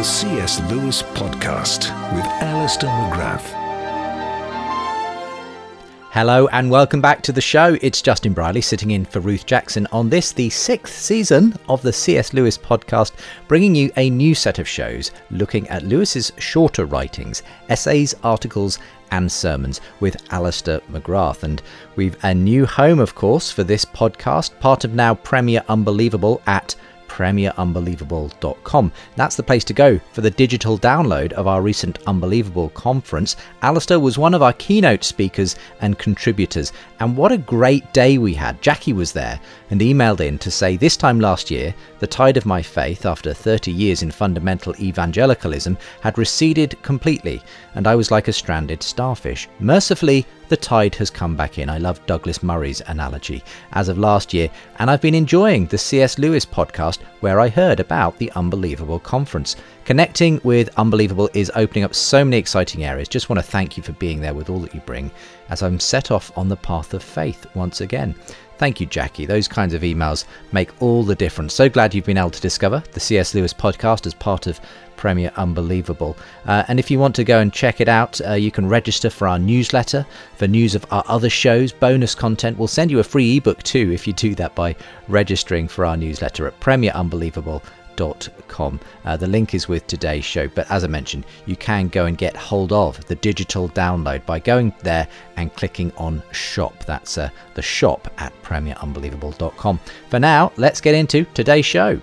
The C.S. Lewis Podcast with Alister McGrath. Hello and welcome back to the show. It's Justin Brierley sitting in for Ruth Jackson on this, the sixth season of the C.S. Lewis podcast, bringing you a new set of shows looking at Lewis's shorter writings, essays, articles, and sermons with Alister McGrath. And we've a new home, of course, for this podcast, part of now Premier Unbelievable at premierunbelievable.com. That's the place to go for the digital download of our recent Unbelievable conference. Alister was one of our keynote speakers and contributors, and what a great day we had. Jackie was there and emailed in to say this time last year, the tide of my faith, after 30 years in fundamental evangelicalism, had receded completely, and I was like a stranded starfish. Mercifully, the tide has come back in. I love Douglas Murray's analogy as of last year, and I've been enjoying the C.S. Lewis podcast where I heard about the Unbelievable conference. Connecting with Unbelievable is opening up so many exciting areas. Just want to thank you for being there with all that you bring as I'm set off on the path of faith once again. Thank you, Jackie. Those kinds of emails make all the difference. So glad you've been able to discover the C.S. Lewis podcast as part of Premier Unbelievable. Uh, and if you want to go and check it out, uh, you can register for our newsletter for news of our other shows, bonus content. We'll send you a free ebook too if you do that by registering for our newsletter at premierunbelievable.com uh, the link is with today's show, but as I mentioned, you can go and get hold of the digital download by going there and clicking on shop. That's uh, the shop at premierunbelievable.com. For now, let's get into today's show.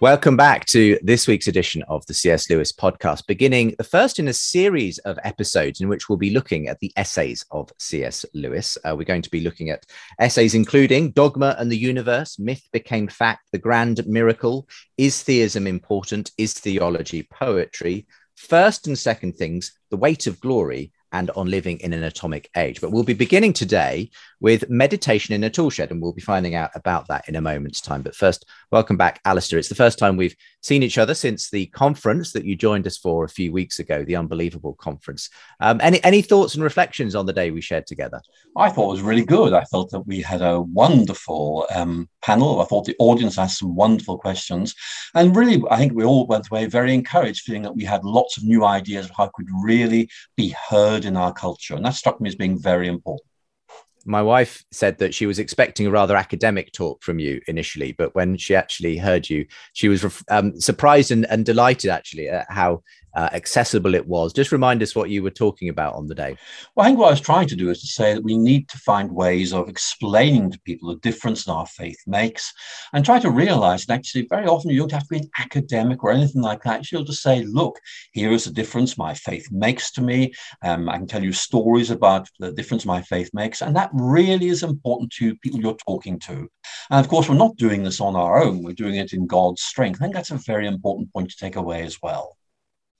Welcome back to this week's edition of the C.S. Lewis podcast, beginning the first in a series of episodes in which we'll be looking at the essays of C.S. Lewis. Uh, we're going to be looking at essays including Dogma and the Universe, Myth Became Fact, The Grand Miracle, Is Theism Important? Is Theology Poetry? First and Second Things, The Weight of Glory, and on living in an atomic age. But we'll be beginning today with meditation in a toolshed, and we'll be finding out about that in a moment's time. But first, welcome back, Alister. It's the first time we've seen each other since the conference that you joined us for a few weeks ago, the Unbelievable Conference. Um, any any thoughts and reflections on the day we shared together? I thought it was really good. I felt that we had a wonderful um, panel. I thought the audience asked some wonderful questions, and really, I think we all went away very encouraged, feeling that we had lots of new ideas of how could really be heard in our culture, and that struck me as being very important my wife said that she was expecting a rather academic talk from you initially, but when she actually heard you, she was um, surprised and, and, delighted actually at how uh, accessible it was. Just remind us what you were talking about on the day. Well, I think what I was trying to do is to say that we need to find ways of explaining to people the difference that our faith makes and try to realize that actually very often you don't have to be an academic or anything like that. You'll just say, look, here is the difference my faith makes to me. Um, I can tell you stories about the difference my faith makes. And that really is important to people you're talking to. And of course, we're not doing this on our own. We're doing it in God's strength. I think that's a very important point to take away as well.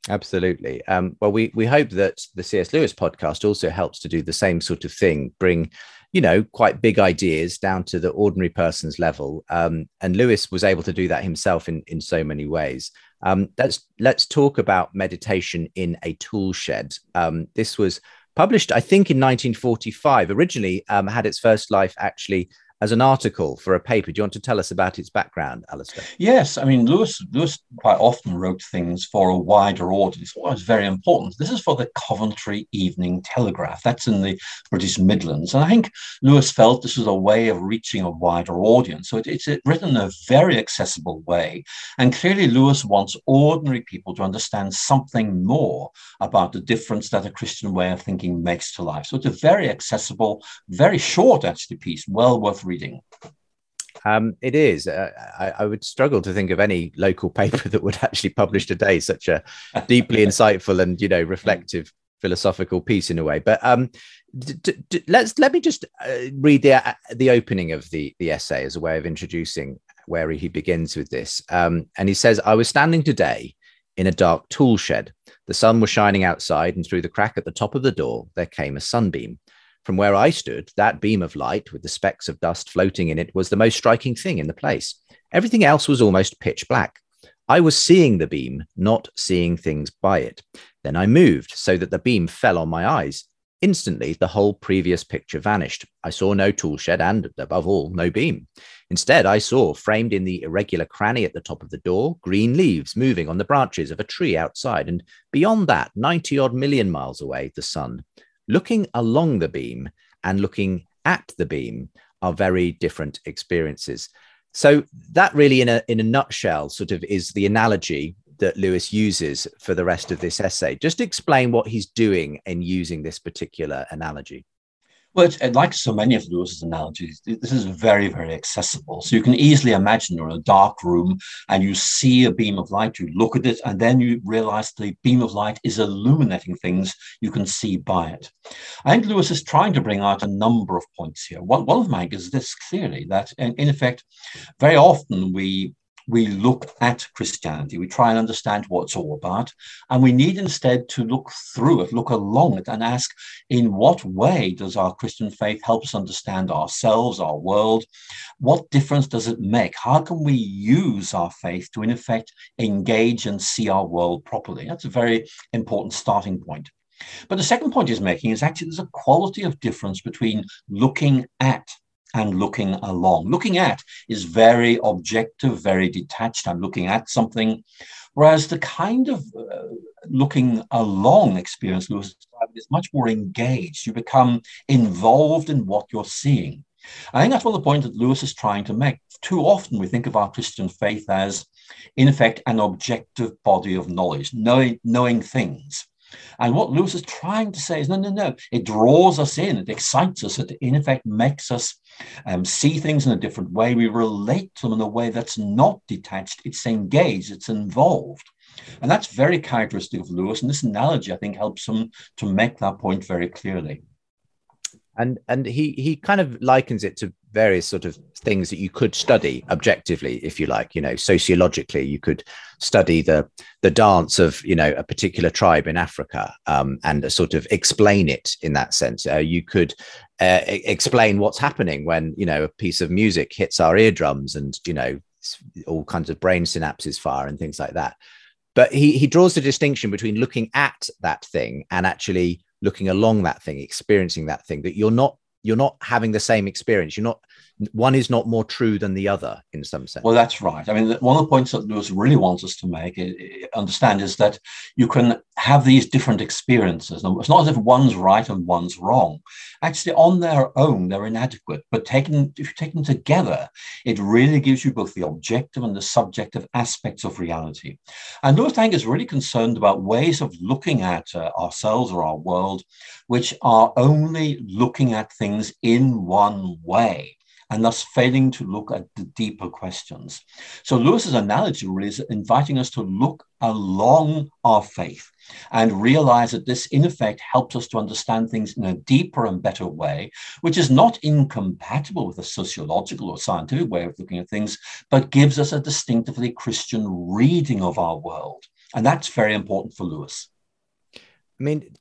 Absolutely. Um, well, we we hope that the C.S. Lewis podcast also helps to do the same sort of thing, bring you know quite big ideas down to the ordinary person's level. Um, and Lewis was able to do that himself in in so many ways. Um, let's let's talk about meditation in a tool shed. Um, this was published, I think, in 1945. Originally, um, had its first life actually as an article for a paper. Do you want to tell us about its background, Alister? Yes, I mean Lewis. Lewis quite often wrote things for a wider audience. What was very important. This is for the Coventry Evening Telegraph. That's in the British Midlands, and I think Lewis felt this was a way of reaching a wider audience. So it, it's written in a very accessible way, and clearly Lewis wants ordinary people to understand something more about the difference that a Christian way of thinking makes to life. So it's a very accessible, very short actually piece, well worth reading. Um, it is. Uh, I, I, would struggle to think of any local paper that would actually publish today such a deeply insightful and you know reflective philosophical piece in a way. But um, d- d- let's let me just uh, read the uh, the opening of the the essay as a way of introducing where he begins with this. Um, and he says, "I was standing today in a dark tool shed. The sun was shining outside, and through the crack at the top of the door there came a sunbeam." From where I stood, that beam of light with the specks of dust floating in it was the most striking thing in the place. Everything else was almost pitch black. I was seeing the beam, not seeing things by it. Then I moved so that the beam fell on my eyes. Instantly, the whole previous picture vanished. I saw no tool shed and, above all, no beam. Instead, I saw, framed in the irregular cranny at the top of the door, green leaves moving on the branches of a tree outside, and beyond that, 90 odd million miles away, the sun looking along the beam and looking at the beam are very different experiences. So that really, in a in a nutshell, sort of is the analogy that Lewis uses for the rest of this essay. Just explain what he's doing in using this particular analogy. Well, it's, uh, like so many of Lewis's analogies, this is very, very accessible. So you can easily imagine you're in a dark room and you see a beam of light, you look at it, and then you realize the beam of light is illuminating things you can see by it. I think Lewis is trying to bring out a number of points here. One, one of them is this clearly that, in, in effect, very often we we look at Christianity, we try and understand what it's all about, and we need instead to look through it, look along it, and ask in what way does our Christian faith help us understand ourselves, our world? What difference does it make? How can we use our faith to, in effect, engage and see our world properly? That's a very important starting point. But the second point he's making is actually there's a quality of difference between looking at and looking along. Looking at is very objective, very detached. I'm looking at something. Whereas the kind of uh, looking along experience Lewis described is much more engaged. You become involved in what you're seeing. I think that's one of the points that Lewis is trying to make. Too often we think of our Christian faith as, in effect, an objective body of knowledge, knowing, knowing things. And what Lewis is trying to say is no, no, no. It draws us in, it excites us, it in effect makes us um, see things in a different way. We relate to them in a way that's not detached, it's engaged, it's involved. And that's very characteristic of Lewis. And this analogy, I think, helps him to make that point very clearly and and he he kind of likens it to various sort of things that you could study objectively if you like. You know sociologically you could study the the dance of you know a particular tribe in africa um, and sort of explain it in that sense. Uh, you could uh, explain what's happening when you know a piece of music hits our eardrums and you know all kinds of brain synapses fire and things like that. But he he draws the distinction between looking at that thing and actually looking along that thing experiencing that thing that you're not you're not having the same experience. You're not one is not more true than the other in some sense. Well, that's right. I mean, one of the points that Lewis really wants us to make, understand, is that you can have these different experiences. It's not as if one's right and one's wrong. Actually, on their own, they're inadequate. But taken, if you take them together, it really gives you both the objective and the subjective aspects of reality. And Lewis, I think, is really concerned about ways of looking at uh, ourselves or our world, which are only looking at things in one way and thus failing to look at the deeper questions. So Lewis's analogy really is inviting us to look along our faith and realize that this, in effect, helps us to understand things in a deeper and better way, which is not incompatible with a sociological or scientific way of looking at things, but gives us a distinctively Christian reading of our world. And that's very important for Lewis. I mean,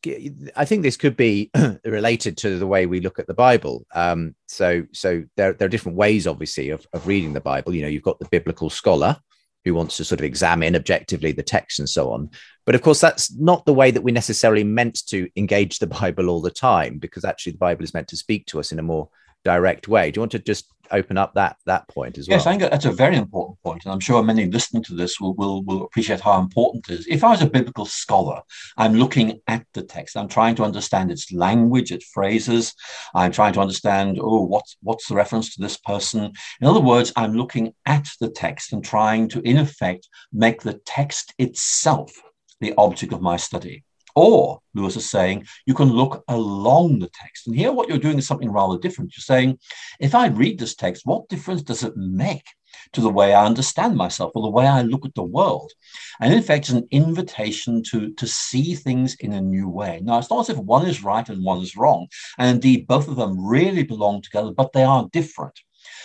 I think this could be related to the way we look at the Bible. Um, so, so there, there are different ways, obviously, of, of reading the Bible. You know, you've got the biblical scholar who wants to sort of examine objectively the text and so on. But of course, that's not the way that we necessarily meant to engage the Bible all the time, because actually the Bible is meant to speak to us in a more direct way. Do you want to just open up that that point as well? Yes, I think that's a very important point, and I'm sure many listening to this will, will will appreciate how important it is. If I was a biblical scholar, I'm looking at the text. I'm trying to understand its language, its phrases. I'm trying to understand, oh, what's what's the reference to this person? In other words, I'm looking at the text and trying to, in effect, make the text itself the object of my study. Or, Lewis is saying, you can look along the text. And here, what you're doing is something rather different. You're saying, if I read this text, what difference does it make to the way I understand myself or the way I look at the world? And in fact, it's an invitation to, to see things in a new way. Now, it's not as if one is right and one is wrong. And indeed, both of them really belong together, but they are different.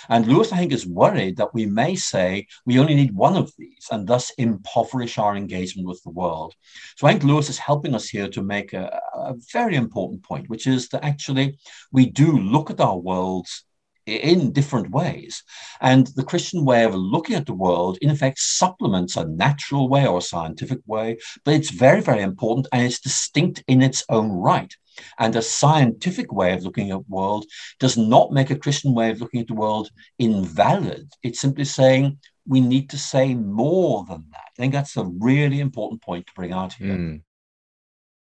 And Lewis, I think, is worried that we may say we only need one of these and thus impoverish our engagement with the world. So I think Lewis is helping us here to make a, a very important point, which is that actually we do look at our worlds in different ways. And the Christian way of looking at the world, in effect, supplements a natural way or a scientific way, but it's very, very important and it's distinct in its own right. And a scientific way of looking at the world does not make a Christian way of looking at the world invalid. It's simply saying we need to say more than that. I think that's a really important point to bring out here. Mm.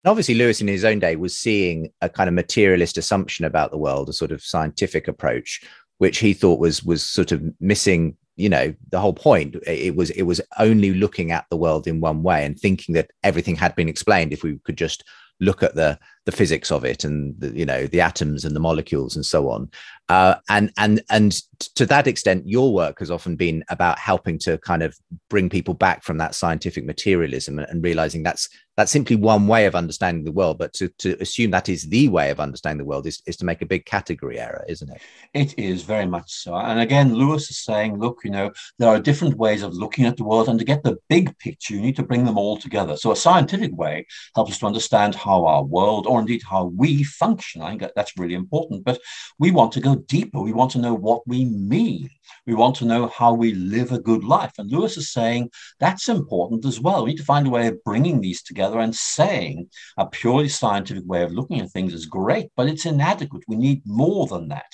Obviously, Lewis in his own day was seeing a kind of materialist assumption about the world, a sort of scientific approach, which he thought was was sort of missing you know the whole point. It was it was only looking at the world in one way and thinking that everything had been explained if we could just look at the the physics of it and the, you know the atoms and the molecules and so on. Uh, and and and to that extent your work has often been about helping to kind of bring people back from that scientific materialism and, and realizing that's that's simply one way of understanding the world. But to, to assume that is the way of understanding the world is, is to make a big category error isn't it? It is very much so. And again lewis is saying look you know there are different ways of looking at the world. And to get the big picture you need to bring them all together. So a scientific way helps us to understand how our world or indeed how we function i think that's really important but we want to go deeper we want to know what we mean we want to know how we live a good life. And Lewis is saying that's important as well. We need to find a way of bringing these together and saying a purely scientific way of looking at things is great, but it's inadequate. We need more than that.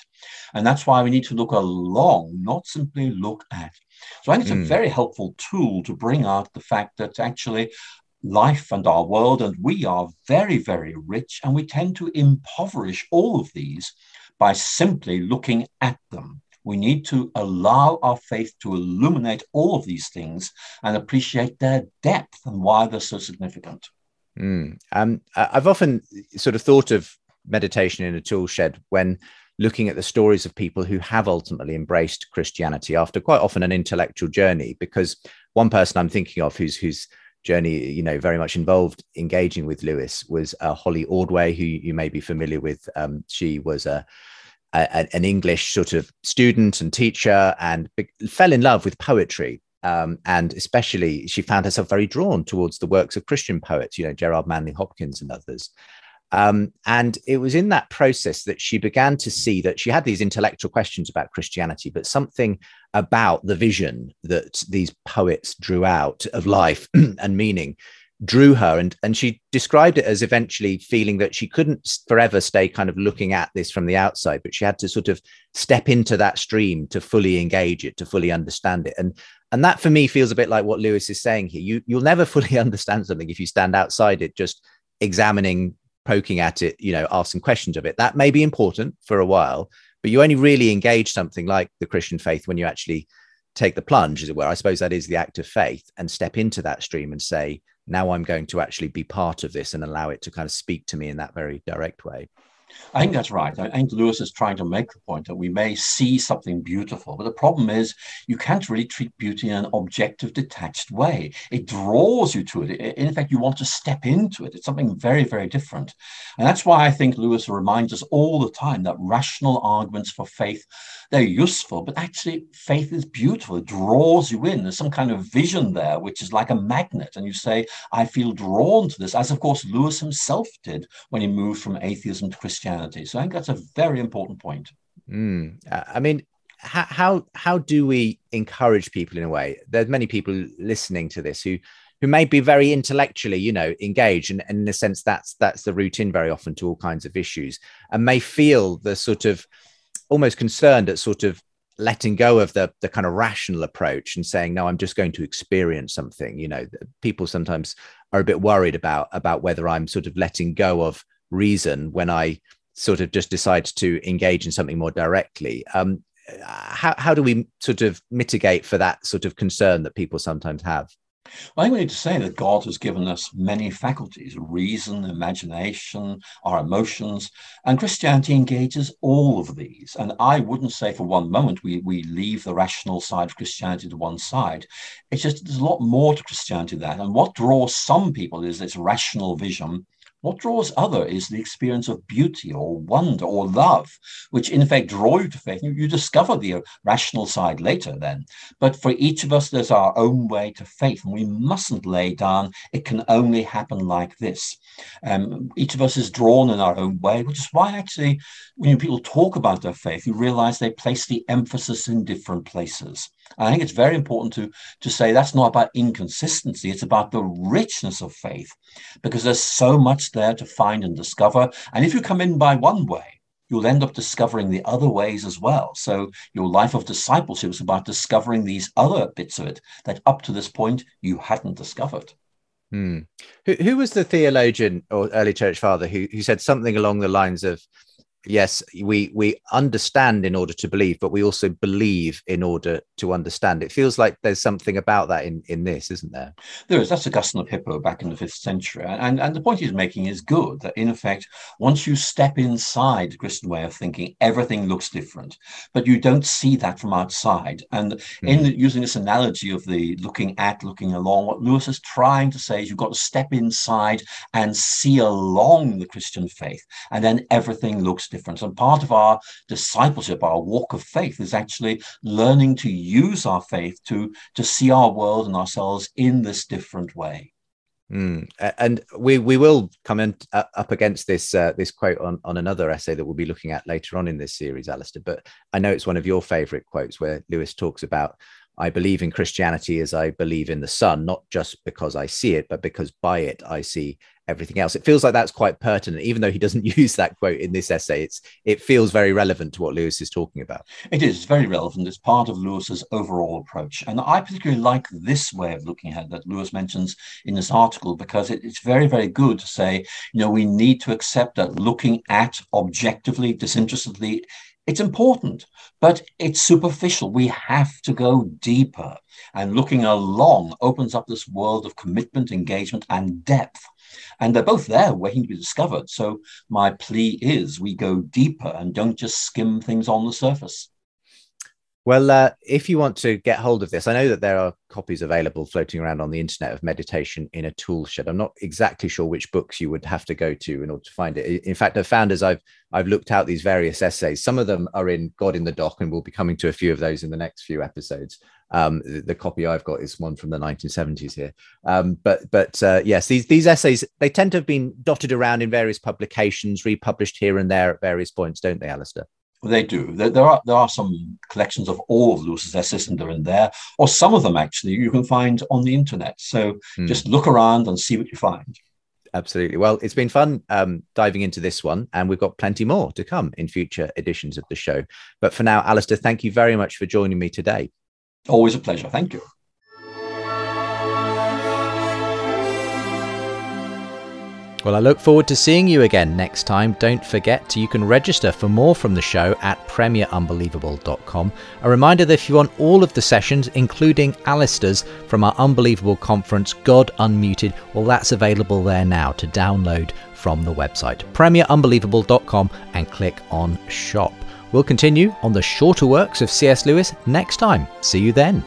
And that's why we need to look along, not simply look at. So I think it's mm. a hmm. very helpful tool to bring out the fact that actually life and our world and we are very, very rich, and we tend to impoverish all of these by simply looking at them. We need to allow our faith to illuminate all of these things and appreciate their depth and why they're so significant. Mm. Um, I've often sort of thought of meditation in a tool shed when looking at the stories of people who have ultimately embraced Christianity after quite often an intellectual journey. Because one person I'm thinking of who's whose journey, you know, very much involved engaging with Lewis was uh, Holly Ordway, who you may be familiar with. Um, she was a a, an English sort of student and teacher and be- fell in love with poetry. Um, and especially, she found herself very drawn towards the works of Christian poets, you know, Gerard Manley Hopkins and others. Um, and it was in that process that she began to see that she had these intellectual questions about Christianity, but something about the vision that these poets drew out of life and meaning drew her. And and she described it as eventually feeling that she couldn't forever stay kind of looking at this from the outside but she had to sort of step into that stream to fully engage it to fully understand it. And and that for me feels a bit like what lewis is saying here. You you'll never fully understand something if you stand outside it just examining poking at it you know asking questions of it that may be important for a while but you only really engage something like the christian faith when you actually take the plunge as it were i suppose that is the act of faith and step into that stream and say now I'm going to actually be part of this and allow it to kind of speak to me in that very direct way. I think that's right. I think Lewis is trying to make the point that we may see something beautiful, but the problem is you can't really treat beauty in an objective, detached way. It draws you to it. In fact, you want to step into it. It's something very, very different. And that's why I think Lewis reminds us all the time that rational arguments for faith, they're useful, but actually faith is beautiful. It draws you in. There's some kind of vision there, which is like a magnet. And you say, I feel drawn to this, as of course Lewis himself did when he moved from atheism to Christianity Christianity. So I think that's a very important point. Mm. I mean, how, how how do we encourage people in a way? There's many people listening to this who who may be very intellectually, you know, engaged, and, and in a sense, that's that's the routine very often to all kinds of issues, and may feel the sort of almost concerned at sort of letting go of the the kind of rational approach and saying no i'm just going to experience something you know people sometimes are a bit worried about about whether i'm sort of letting go of reason when i sort of just decide to engage in something more directly um, how, how do we sort of mitigate for that sort of concern that people sometimes have Well, I think we need to say that God has given us many faculties reason, imagination, our emotions, and Christianity engages all of these. And I wouldn't say for one moment we, we leave the rational side of Christianity to one side. It's just there's a lot more to Christianity than that. And what draws some people is this rational vision what draws other is the experience of beauty or wonder or love, which in effect draw you to faith. You, discover the rational side later then. But for each of us, there's our own way to faith, and we mustn't lay down, it can only happen like this. Um, each of us is drawn in our own way, which is why actually when people talk about their faith, you realize they place the emphasis in different places. I think it's very important to, to say that's not about inconsistency, it's about the richness of faith, because there's so much there to find and discover. And if you come in by one way, you'll end up discovering the other ways as well. So your life of discipleship is about discovering these other bits of it that up to this point you hadn't discovered. Hmm. Who, who was the theologian or early church father who, who said something along the lines of yes we we understand in order to believe but we also believe in order to understand. It feels like there's something about that in in this isn't there? There is. That's augustine of hippo back in the fifth century. And and the point he's making is good that in effect once you step inside the christian way of thinking everything looks different. But you don't see that from outside. And mm-hmm. in using this analogy of the looking at looking along what lewis is trying to say is you've got to step inside and see along the christian faith. And then everything looks difference. And part of our discipleship, our walk of faith, is actually learning to use our faith to, to see our world and ourselves in this different way. Mm. And we we will come in, uh, up against this uh, this quote on, on another essay that we'll be looking at later on in this series, Alister. But I know it's one of your favourite quotes where Lewis talks about I believe in Christianity as I believe in the sun, not just because I see it, but because by it I see everything else. It feels like that's quite pertinent, even though he doesn't use that quote in this essay. It's it feels very relevant to what Lewis is talking about. It is very relevant. It's part of Lewis's overall approach, and I particularly like this way of looking at it that Lewis mentions in this article because it, it's very very good to say, you know, we need to accept that looking at objectively, disinterestedly. It's important, but it's superficial. We have to go deeper. And looking along opens up this world of commitment, engagement, and depth and they're both there waiting to be discovered. So my plea is we go deeper and don't just skim things on the surface. Well, uh, if you want to get hold of this, I know that there are copies available floating around on the internet of meditation in a tool shed. I'm not exactly sure which books you would have to go to in order to find it. In fact, I've found as I've I've looked out these various essays, some of them are in God in the Dock, and we'll be coming to a few of those in the next few episodes. Um, the, the, copy I've got is one from the 1970s here. Um, but but uh, yes, these these essays they tend to have been dotted around in various publications, republished here and there at various points, don't they, Alister? They do. There, there, are there are some collections of all of Lewis's essays, and they're in there, or some of them actually you can find on the internet. So mm. just look around and see what you find. Absolutely. Well, it's been fun um, diving into this one, and we've got plenty more to come in future editions of the show. But for now, Alister, thank you very much for joining me today. Always a pleasure. Thank you. Well, I look forward to seeing you again next time. Don't forget, you can register for more from the show at premierunbelievable.com. A reminder that if you want all of the sessions, including Alister's from our Unbelievable conference, God Unmuted, well, that's available there now to download from the website, premierunbelievable.com, and click on Shop. We'll continue on the shorter works of C.S. Lewis next time. See you then.